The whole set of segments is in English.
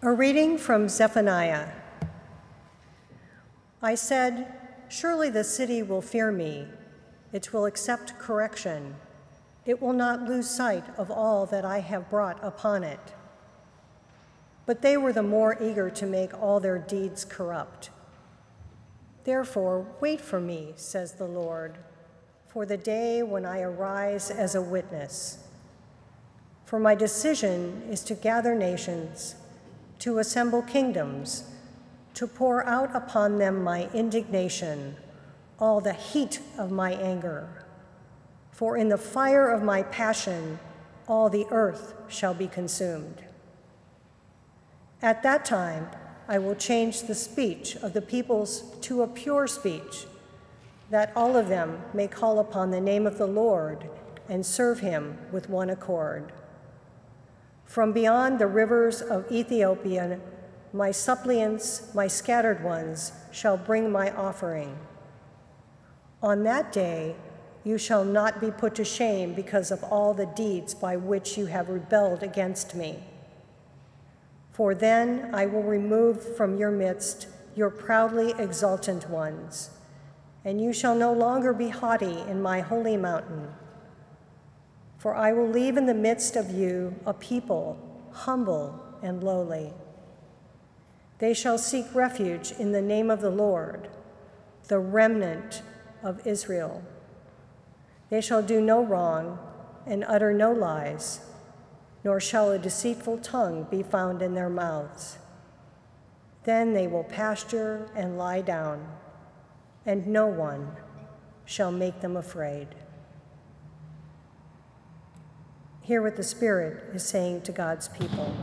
A reading from Zephaniah. I said, Surely the city will fear me. It will accept correction. It will not lose sight of all that I have brought upon it. But they were the more eager to make all their deeds corrupt. Therefore, wait for me, says the Lord, for the day when I arise as a witness. For my decision is to gather nations to assemble kingdoms, to pour out upon them my indignation, all the heat of my anger. For in the fire of my passion, all the earth shall be consumed. At that time, I will change the speech of the peoples to a pure speech, that all of them may call upon the name of the Lord and serve him with one accord. From beyond the rivers of Ethiopia, my suppliants, my scattered ones, shall bring my offering. On that day, you shall not be put to shame because of all the deeds by which you have rebelled against me. For then I will remove from your midst your proudly exultant ones, and you shall no longer be haughty in my holy mountain. For I will leave in the midst of you a people humble and lowly. They shall seek refuge in the name of the Lord, the remnant of Israel. They shall do no wrong and utter no lies, nor shall a deceitful tongue be found in their mouths. Then they will pasture and lie down, and no one shall make them afraid. Hear what the Spirit is saying to God's people.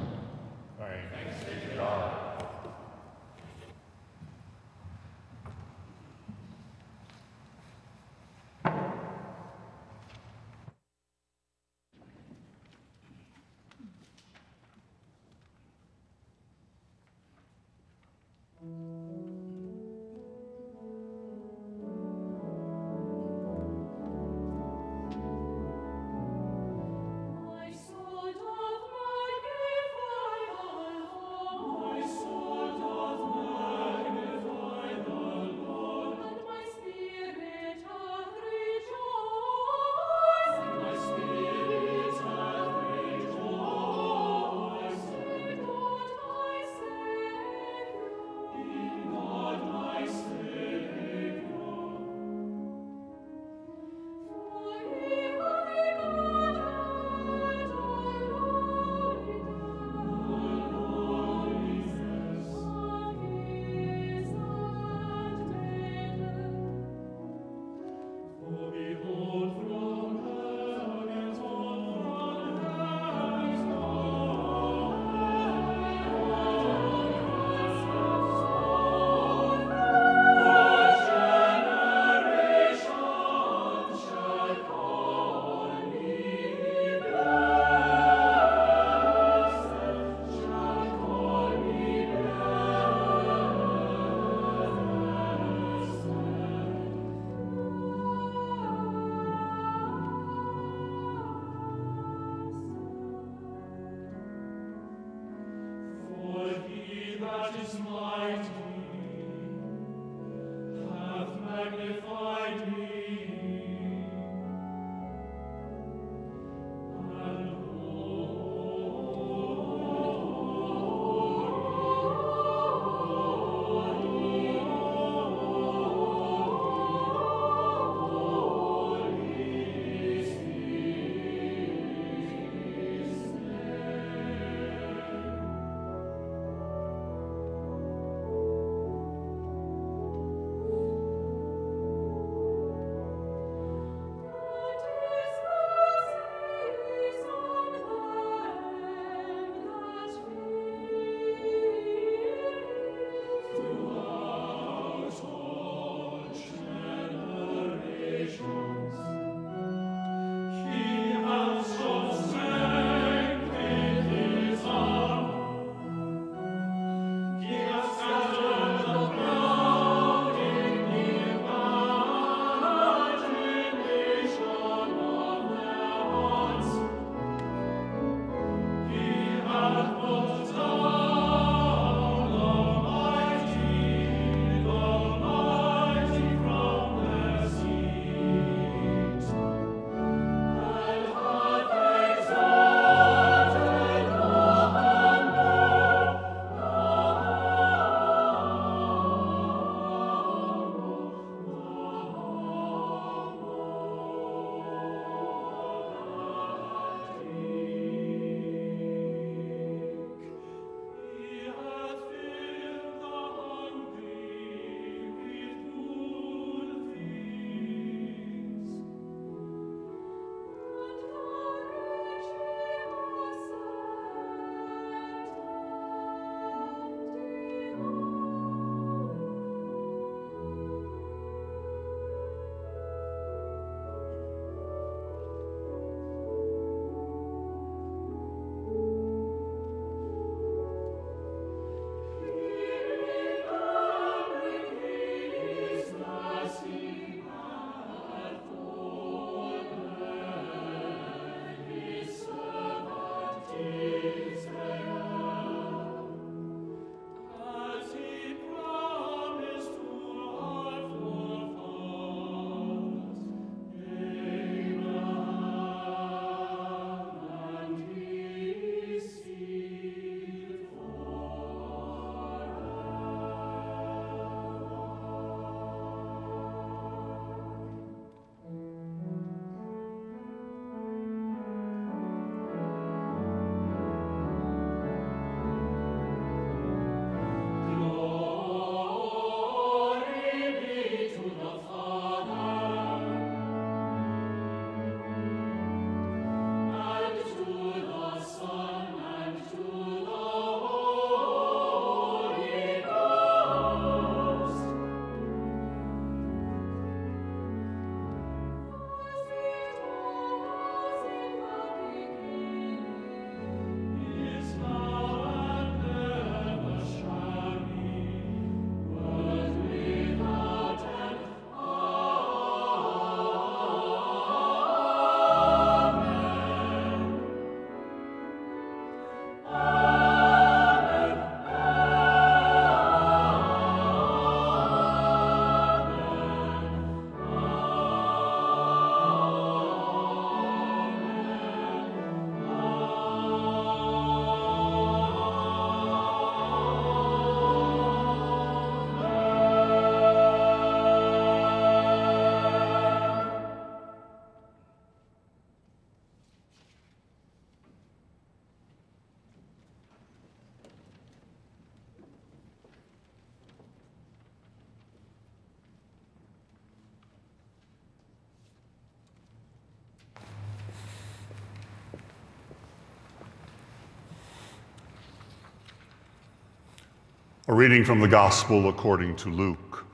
A reading from the Gospel according to Luke.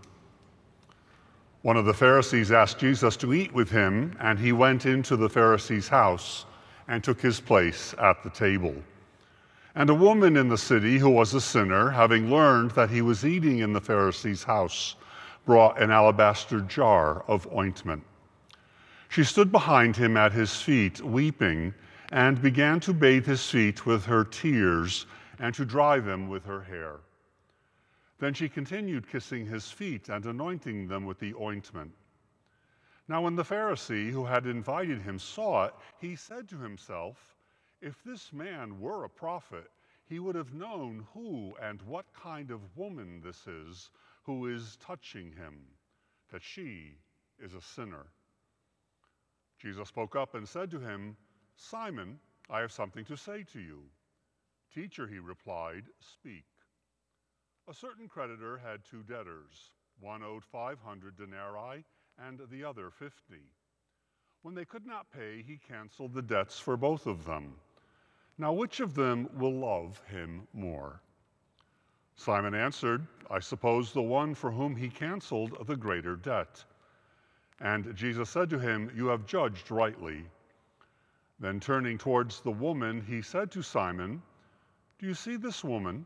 One of the Pharisees asked Jesus to eat with him, and he went into the Pharisee's house and took his place at the table. And a woman in the city who was a sinner, having learned that he was eating in the Pharisee's house, brought an alabaster jar of ointment. She stood behind him at his feet, weeping, and began to bathe his feet with her tears and to dry them with her hair. Then she continued kissing his feet and anointing them with the ointment. Now, when the Pharisee who had invited him saw it, he said to himself, If this man were a prophet, he would have known who and what kind of woman this is who is touching him, that she is a sinner. Jesus spoke up and said to him, Simon, I have something to say to you. Teacher, he replied, speak. A certain creditor had two debtors. One owed 500 denarii and the other 50. When they could not pay, he canceled the debts for both of them. Now, which of them will love him more? Simon answered, I suppose the one for whom he canceled the greater debt. And Jesus said to him, You have judged rightly. Then turning towards the woman, he said to Simon, Do you see this woman?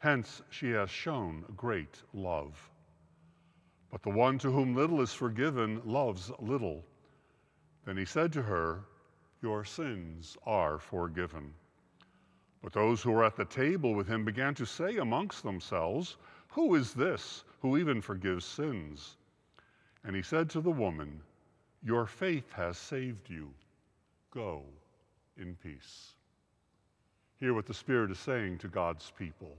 Hence, she has shown great love. But the one to whom little is forgiven loves little. Then he said to her, Your sins are forgiven. But those who were at the table with him began to say amongst themselves, Who is this who even forgives sins? And he said to the woman, Your faith has saved you. Go in peace. Hear what the Spirit is saying to God's people.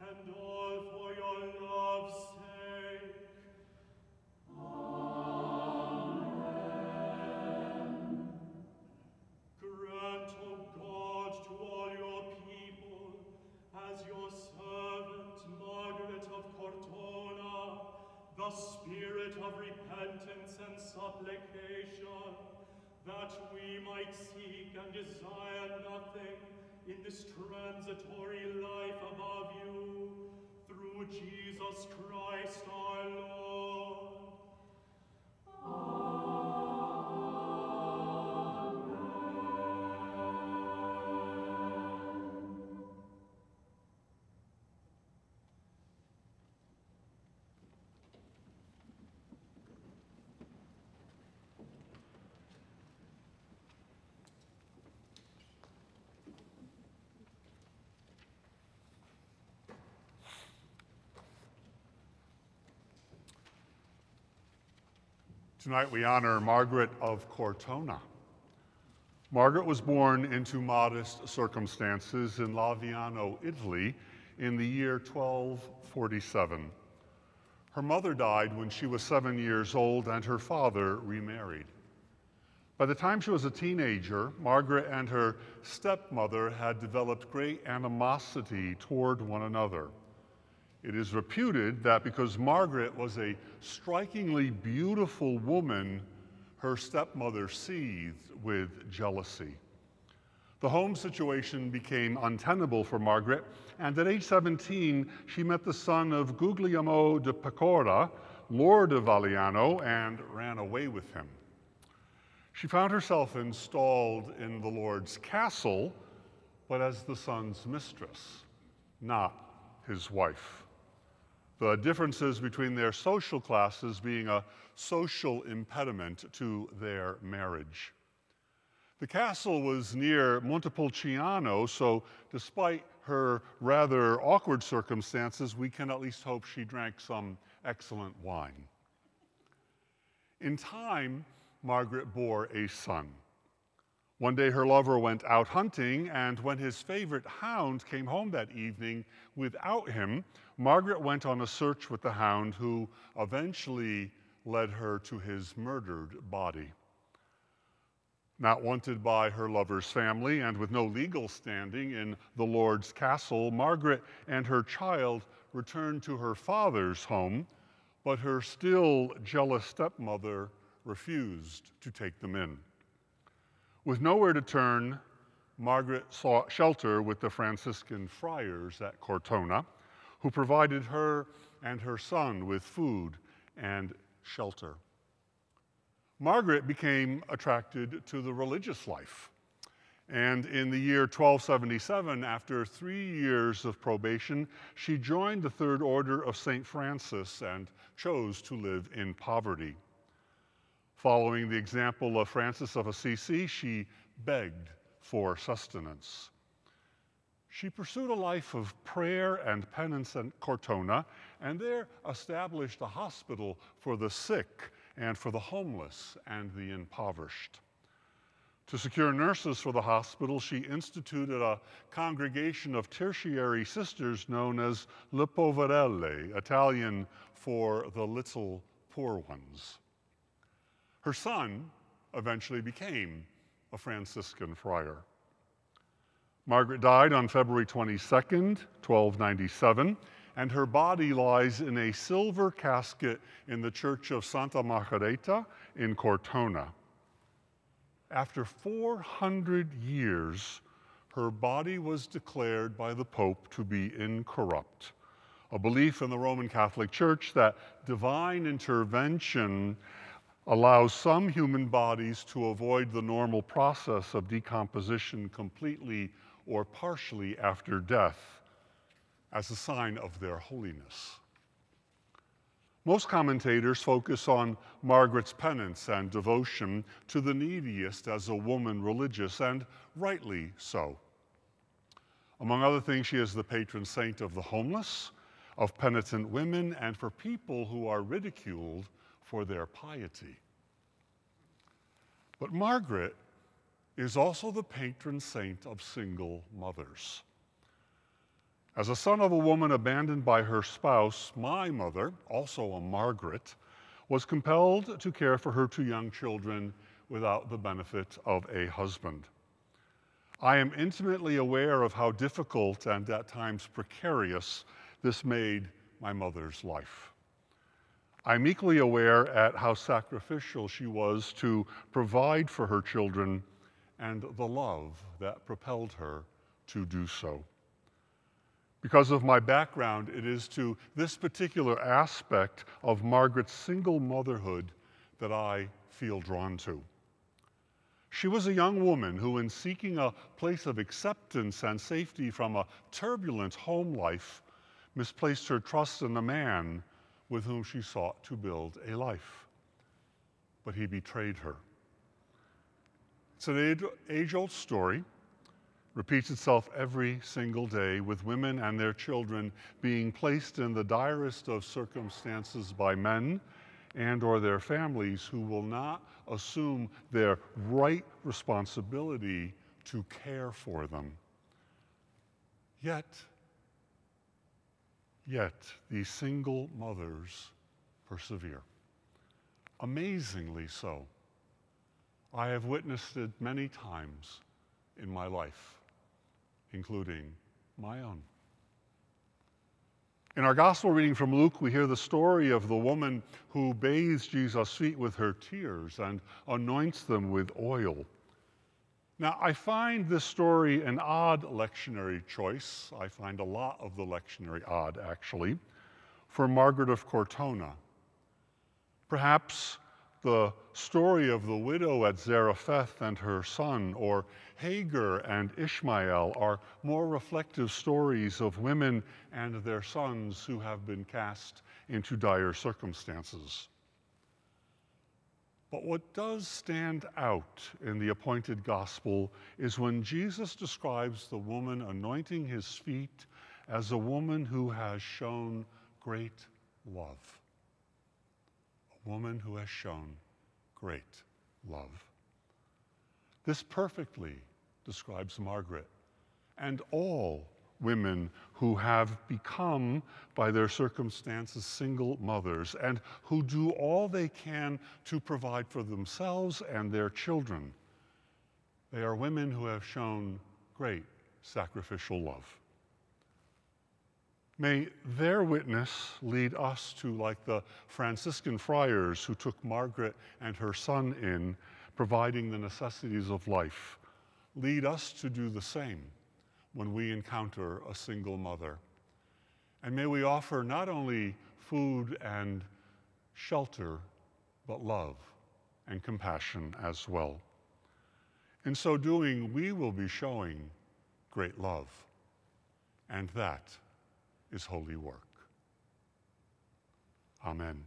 And all for your love's sake. Grant, O God, to all your people, as your servant Margaret of Cortona, the spirit of repentance and supplication, that we might seek and desire nothing in this transitory life above you, through Jesus Christ our Lord. Tonight we honor Margaret of Cortona. Margaret was born into modest circumstances in Laviano, Italy, in the year 1247. Her mother died when she was seven years old, and her father remarried. By the time she was a teenager, Margaret and her stepmother had developed great animosity toward one another. It is reputed that because Margaret was a strikingly beautiful woman, her stepmother seethed with jealousy. The home situation became untenable for Margaret, and at age 17, she met the son of Guglielmo de Pecora, Lord of Valiano, and ran away with him. She found herself installed in the Lord's castle, but as the son's mistress, not his wife. The differences between their social classes being a social impediment to their marriage. The castle was near Montepulciano, so despite her rather awkward circumstances, we can at least hope she drank some excellent wine. In time, Margaret bore a son. One day her lover went out hunting, and when his favorite hound came home that evening without him, Margaret went on a search with the hound, who eventually led her to his murdered body. Not wanted by her lover's family and with no legal standing in the Lord's castle, Margaret and her child returned to her father's home, but her still jealous stepmother refused to take them in. With nowhere to turn, Margaret sought shelter with the Franciscan friars at Cortona, who provided her and her son with food and shelter. Margaret became attracted to the religious life. And in the year 1277, after three years of probation, she joined the Third Order of St. Francis and chose to live in poverty. Following the example of Francis of Assisi, she begged for sustenance. She pursued a life of prayer and penance at Cortona, and there established a hospital for the sick and for the homeless and the impoverished. To secure nurses for the hospital, she instituted a congregation of tertiary sisters known as Le Poverelle, Italian for the little poor ones. Her son eventually became a Franciscan friar. Margaret died on February 22nd, 1297, and her body lies in a silver casket in the church of Santa Margherita in Cortona. After 400 years, her body was declared by the Pope to be incorrupt, a belief in the Roman Catholic Church that divine intervention allows some human bodies to avoid the normal process of decomposition completely or partially after death as a sign of their holiness. Most commentators focus on Margaret's penance and devotion to the neediest as a woman religious, and rightly so. Among other things, she is the patron saint of the homeless, of penitent women, and for people who are ridiculed for their piety. But Margaret is also the patron saint of single mothers. As a son of a woman abandoned by her spouse, my mother, also a Margaret, was compelled to care for her two young children without the benefit of a husband. I am intimately aware of how difficult and at times precarious this made my mother's life. I'm equally aware at how sacrificial she was to provide for her children and the love that propelled her to do so. Because of my background, it is to this particular aspect of Margaret's single motherhood that I feel drawn to. She was a young woman who, in seeking a place of acceptance and safety from a turbulent home life, misplaced her trust in the man with whom she sought to build a life. But he betrayed her. It's an age old story, repeats itself every single day, with women and their children being placed in the direst of circumstances by men and or their families who will not assume their right responsibility to care for them. Yet, Yet these single mothers persevere. Amazingly so. I have witnessed it many times in my life, including my own. In our gospel reading from Luke, we hear the story of the woman who bathes Jesus' feet with her tears and anoints them with oil. Now, I find this story an odd lectionary choice. I find a lot of the lectionary odd, actually, for Margaret of Cortona. Perhaps the story of the widow at Zarephath and her son, or Hagar and Ishmael, are more reflective stories of women and their sons who have been cast into dire circumstances. But what does stand out in the appointed gospel is when Jesus describes the woman anointing his feet as a woman who has shown great love. A woman who has shown great love. This perfectly describes Margaret and all women who have become, by their circumstances, single mothers and who do all they can to provide for themselves and their children. They are women who have shown great sacrificial love. May their witness lead us to, like the Franciscan friars who took Margaret and her son in, providing the necessities of life, lead us to do the same when we encounter a single mother. And may we offer not only food and shelter, but love and compassion as well. In so doing, we will be showing great love, and that is holy work. Amen.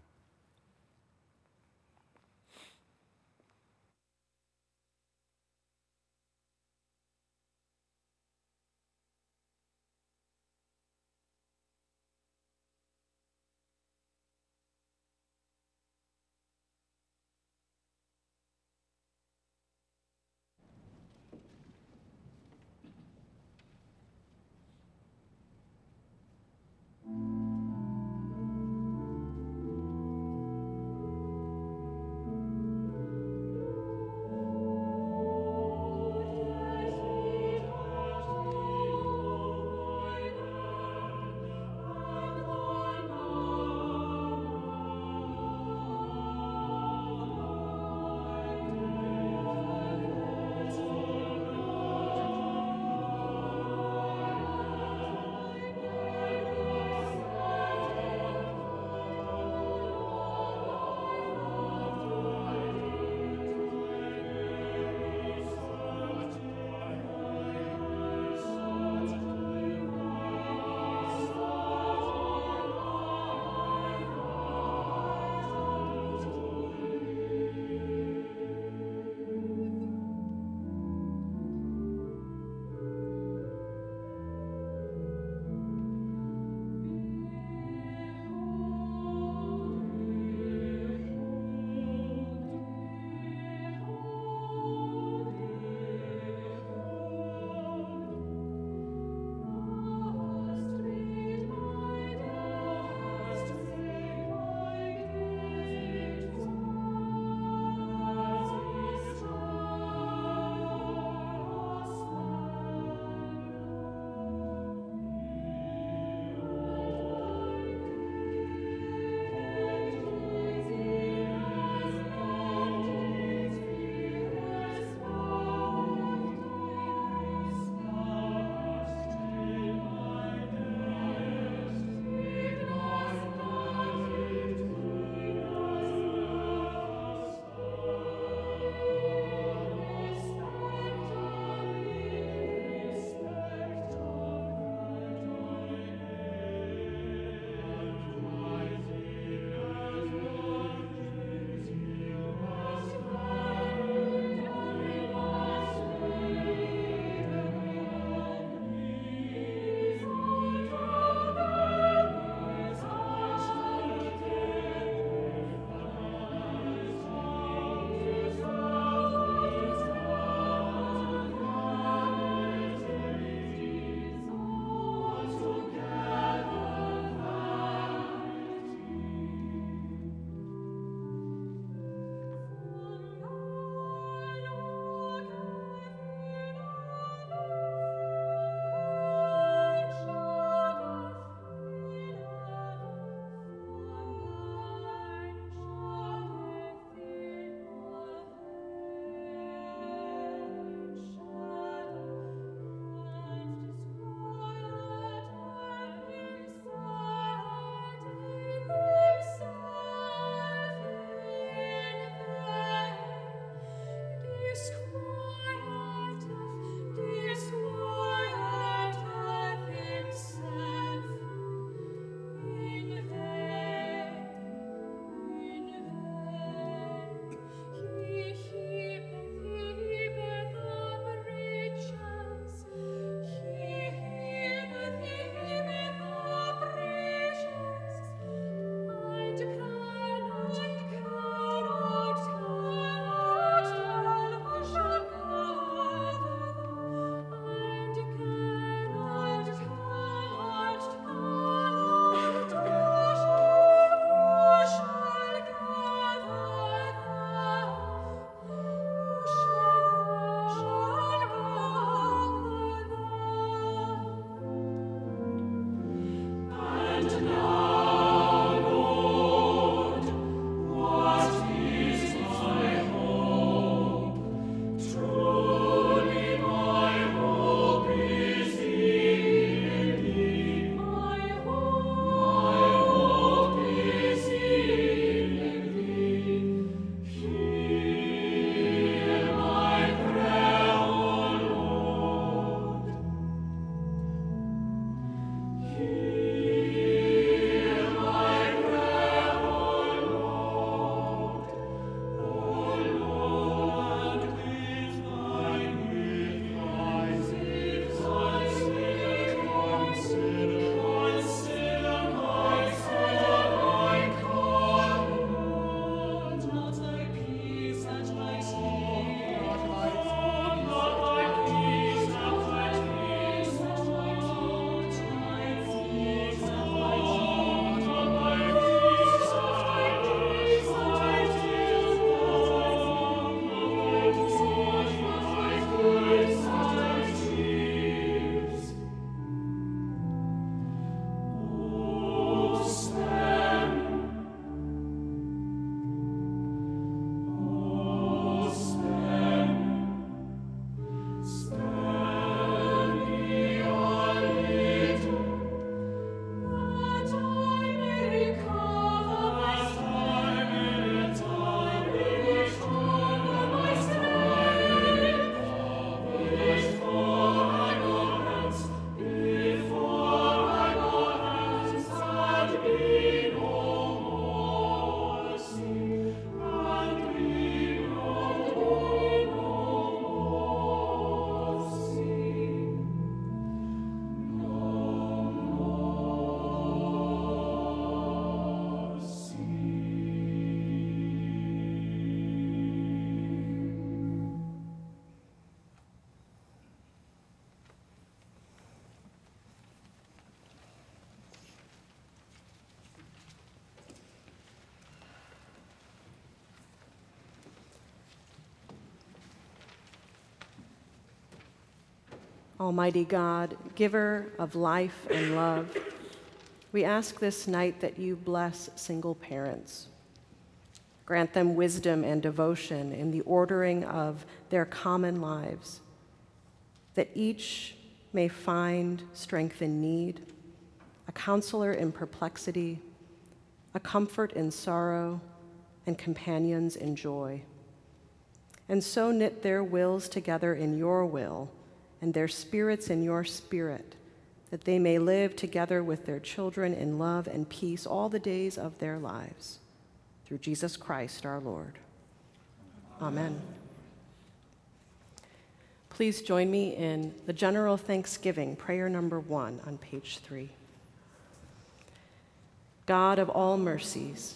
Almighty God, giver of life and love, we ask this night that you bless single parents. Grant them wisdom and devotion in the ordering of their common lives, that each may find strength in need, a counselor in perplexity, a comfort in sorrow, and companions in joy. And so knit their wills together in your will and their spirits in your spirit, that they may live together with their children in love and peace all the days of their lives. Through Jesus Christ our Lord. Amen. Please join me in the general thanksgiving, prayer number one on page three. God of all mercies,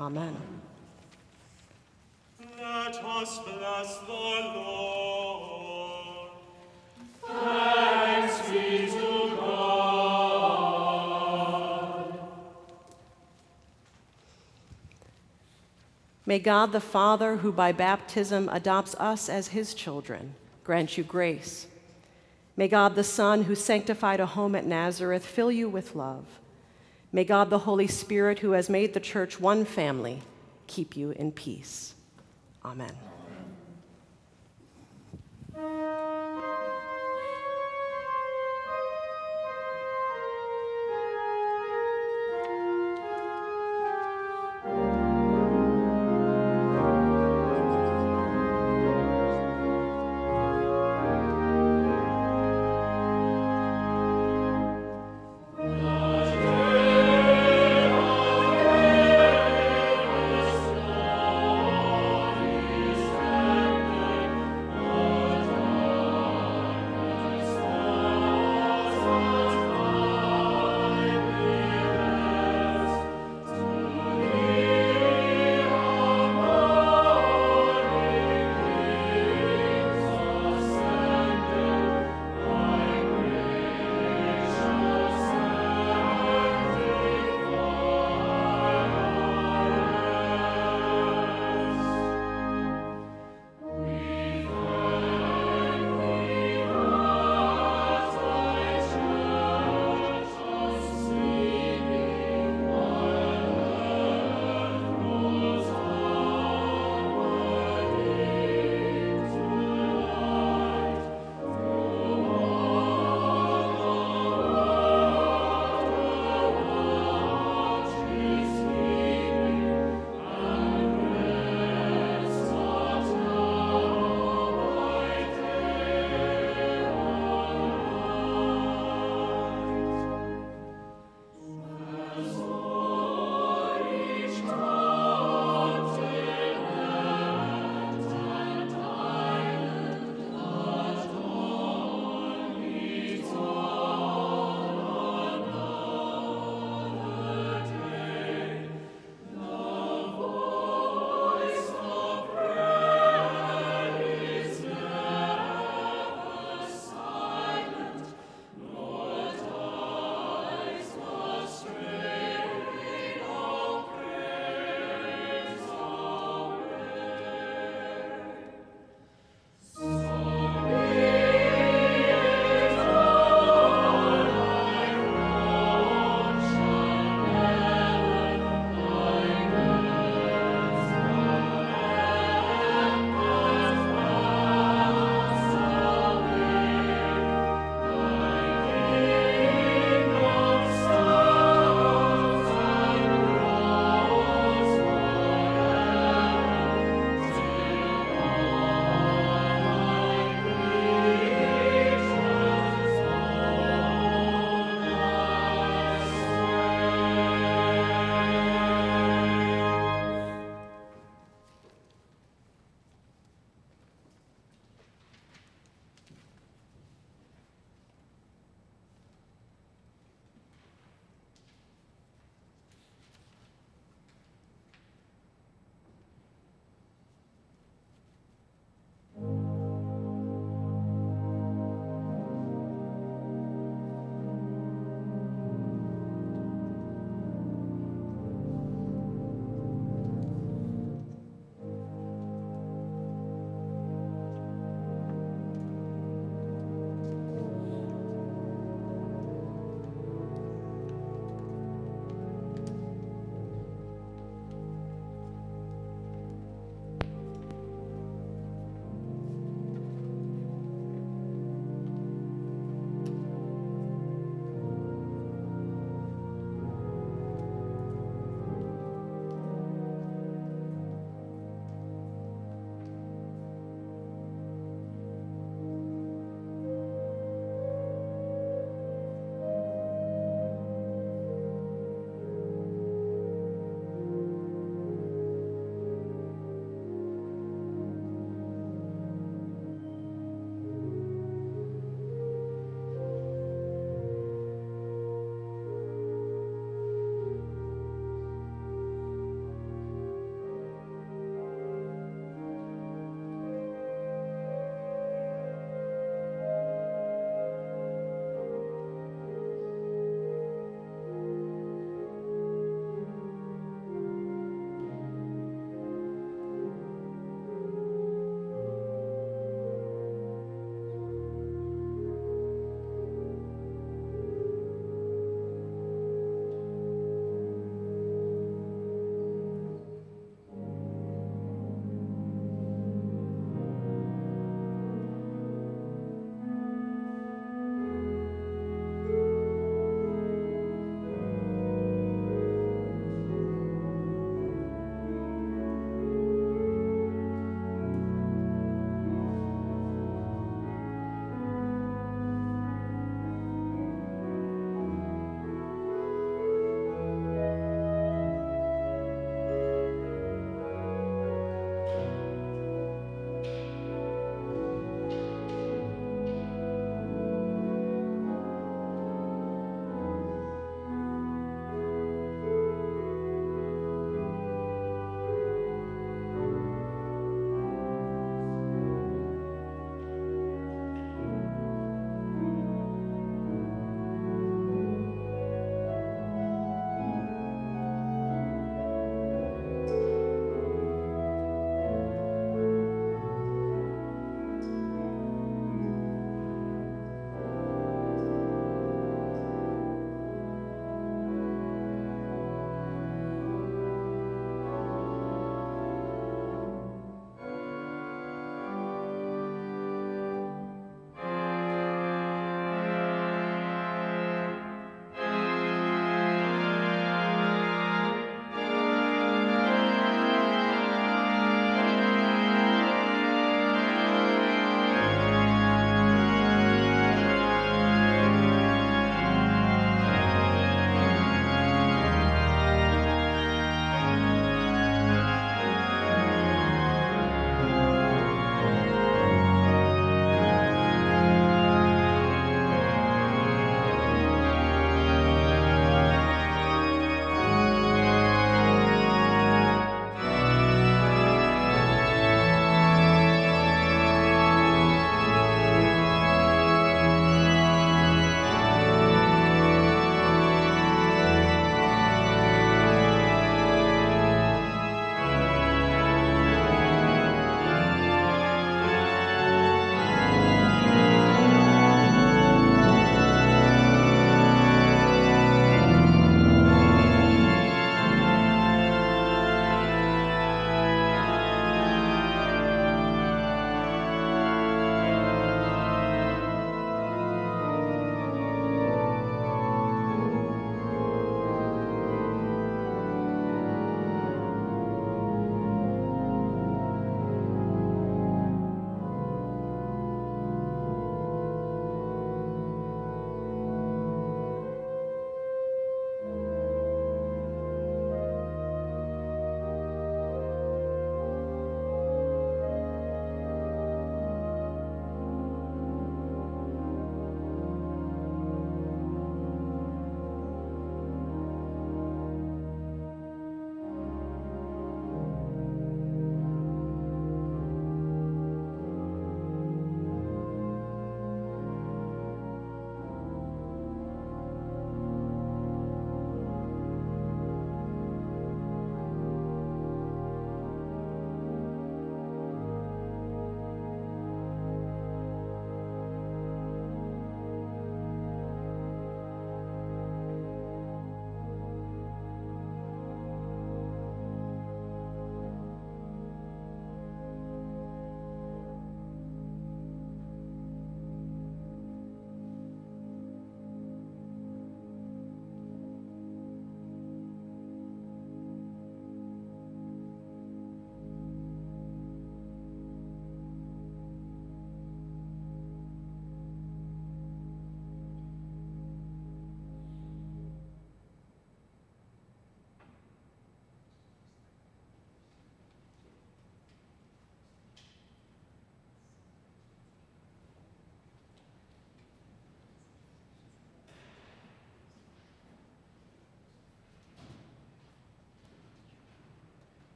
Amen. Let us bless the Lord. Thanks be to God. May God the Father, who by baptism adopts us as his children, grant you grace. May God the Son, who sanctified a home at Nazareth, fill you with love. May God the Holy Spirit, who has made the church one family, keep you in peace. Amen.